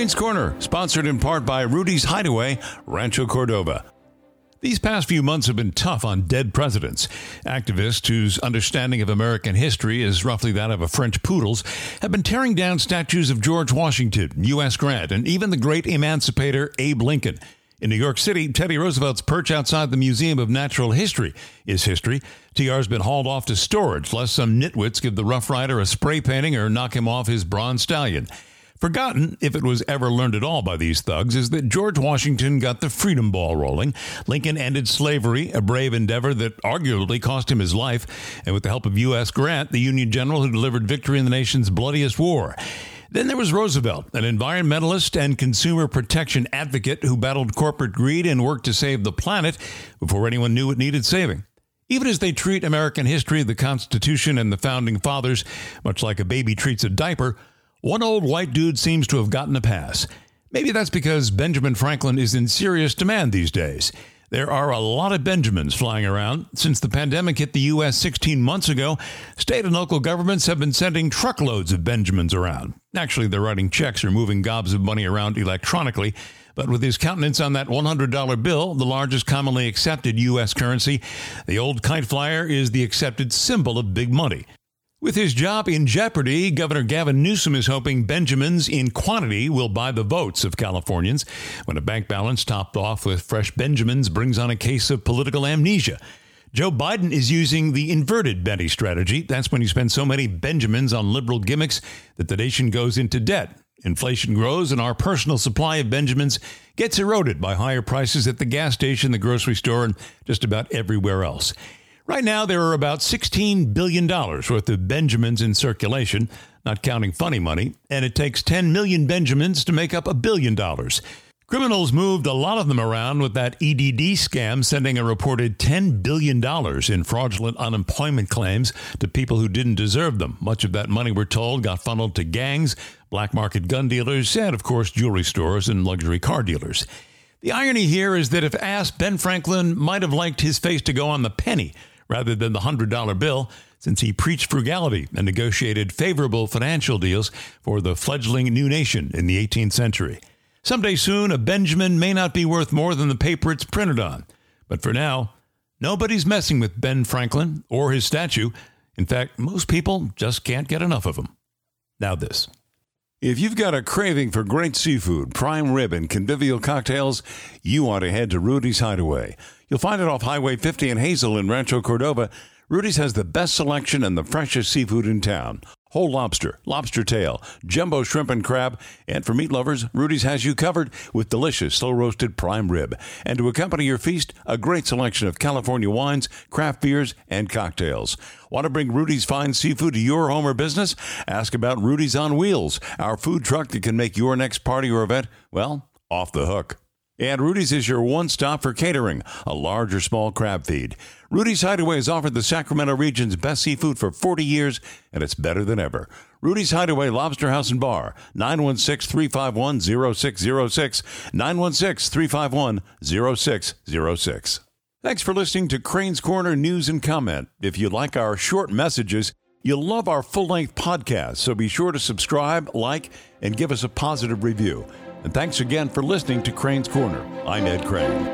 Crane's Corner, sponsored in part by Rudy's Hideaway, Rancho Cordova. These past few months have been tough on dead presidents. Activists whose understanding of American history is roughly that of a French poodle's have been tearing down statues of George Washington, U.S. Grant, and even the great emancipator Abe Lincoln. In New York City, Teddy Roosevelt's perch outside the Museum of Natural History is history. TR's been hauled off to storage, lest some nitwits give the Rough Rider a spray painting or knock him off his bronze stallion. Forgotten, if it was ever learned at all by these thugs, is that George Washington got the freedom ball rolling. Lincoln ended slavery, a brave endeavor that arguably cost him his life, and with the help of U.S. Grant, the Union general who delivered victory in the nation's bloodiest war. Then there was Roosevelt, an environmentalist and consumer protection advocate who battled corporate greed and worked to save the planet before anyone knew it needed saving. Even as they treat American history, the Constitution, and the Founding Fathers much like a baby treats a diaper, one old white dude seems to have gotten a pass. Maybe that's because Benjamin Franklin is in serious demand these days. There are a lot of Benjamins flying around. Since the pandemic hit the U.S. 16 months ago, state and local governments have been sending truckloads of Benjamins around. Actually, they're writing checks or moving gobs of money around electronically. But with his countenance on that $100 bill, the largest commonly accepted U.S. currency, the old kite flyer is the accepted symbol of big money. With his job in jeopardy, Governor Gavin Newsom is hoping Benjamins in quantity will buy the votes of Californians when a bank balance topped off with fresh Benjamins brings on a case of political amnesia. Joe Biden is using the inverted Benny strategy. That's when you spend so many Benjamins on liberal gimmicks that the nation goes into debt. Inflation grows, and our personal supply of Benjamins gets eroded by higher prices at the gas station, the grocery store, and just about everywhere else. Right now, there are about $16 billion worth of Benjamins in circulation, not counting funny money, and it takes 10 million Benjamins to make up a billion dollars. Criminals moved a lot of them around with that EDD scam, sending a reported $10 billion in fraudulent unemployment claims to people who didn't deserve them. Much of that money, we're told, got funneled to gangs, black market gun dealers, and, of course, jewelry stores and luxury car dealers. The irony here is that if asked, Ben Franklin might have liked his face to go on the penny rather than the $100 bill, since he preached frugality and negotiated favorable financial deals for the fledgling new nation in the 18th century. Someday soon, a Benjamin may not be worth more than the paper it's printed on. But for now, nobody's messing with Ben Franklin or his statue. In fact, most people just can't get enough of him. Now, this. If you've got a craving for great seafood, prime rib, and convivial cocktails, you want to head to Rudy's Hideaway. You'll find it off Highway 50 in Hazel in Rancho Cordova. Rudy's has the best selection and the freshest seafood in town. Whole lobster, lobster tail, jumbo shrimp and crab, and for meat lovers, Rudy's has you covered with delicious slow roasted prime rib. And to accompany your feast, a great selection of California wines, craft beers, and cocktails. Want to bring Rudy's fine seafood to your home or business? Ask about Rudy's on Wheels, our food truck that can make your next party or event, well, off the hook. And Rudy's is your one stop for catering, a large or small crab feed. Rudy's Hideaway has offered the Sacramento region's best seafood for 40 years, and it's better than ever. Rudy's Hideaway Lobster House and Bar, 916 351 0606, 916 351 0606. Thanks for listening to Crane's Corner News and Comment. If you like our short messages, you'll love our full length podcast, so be sure to subscribe, like, and give us a positive review. And thanks again for listening to Crane's Corner. I'm Ed Crane.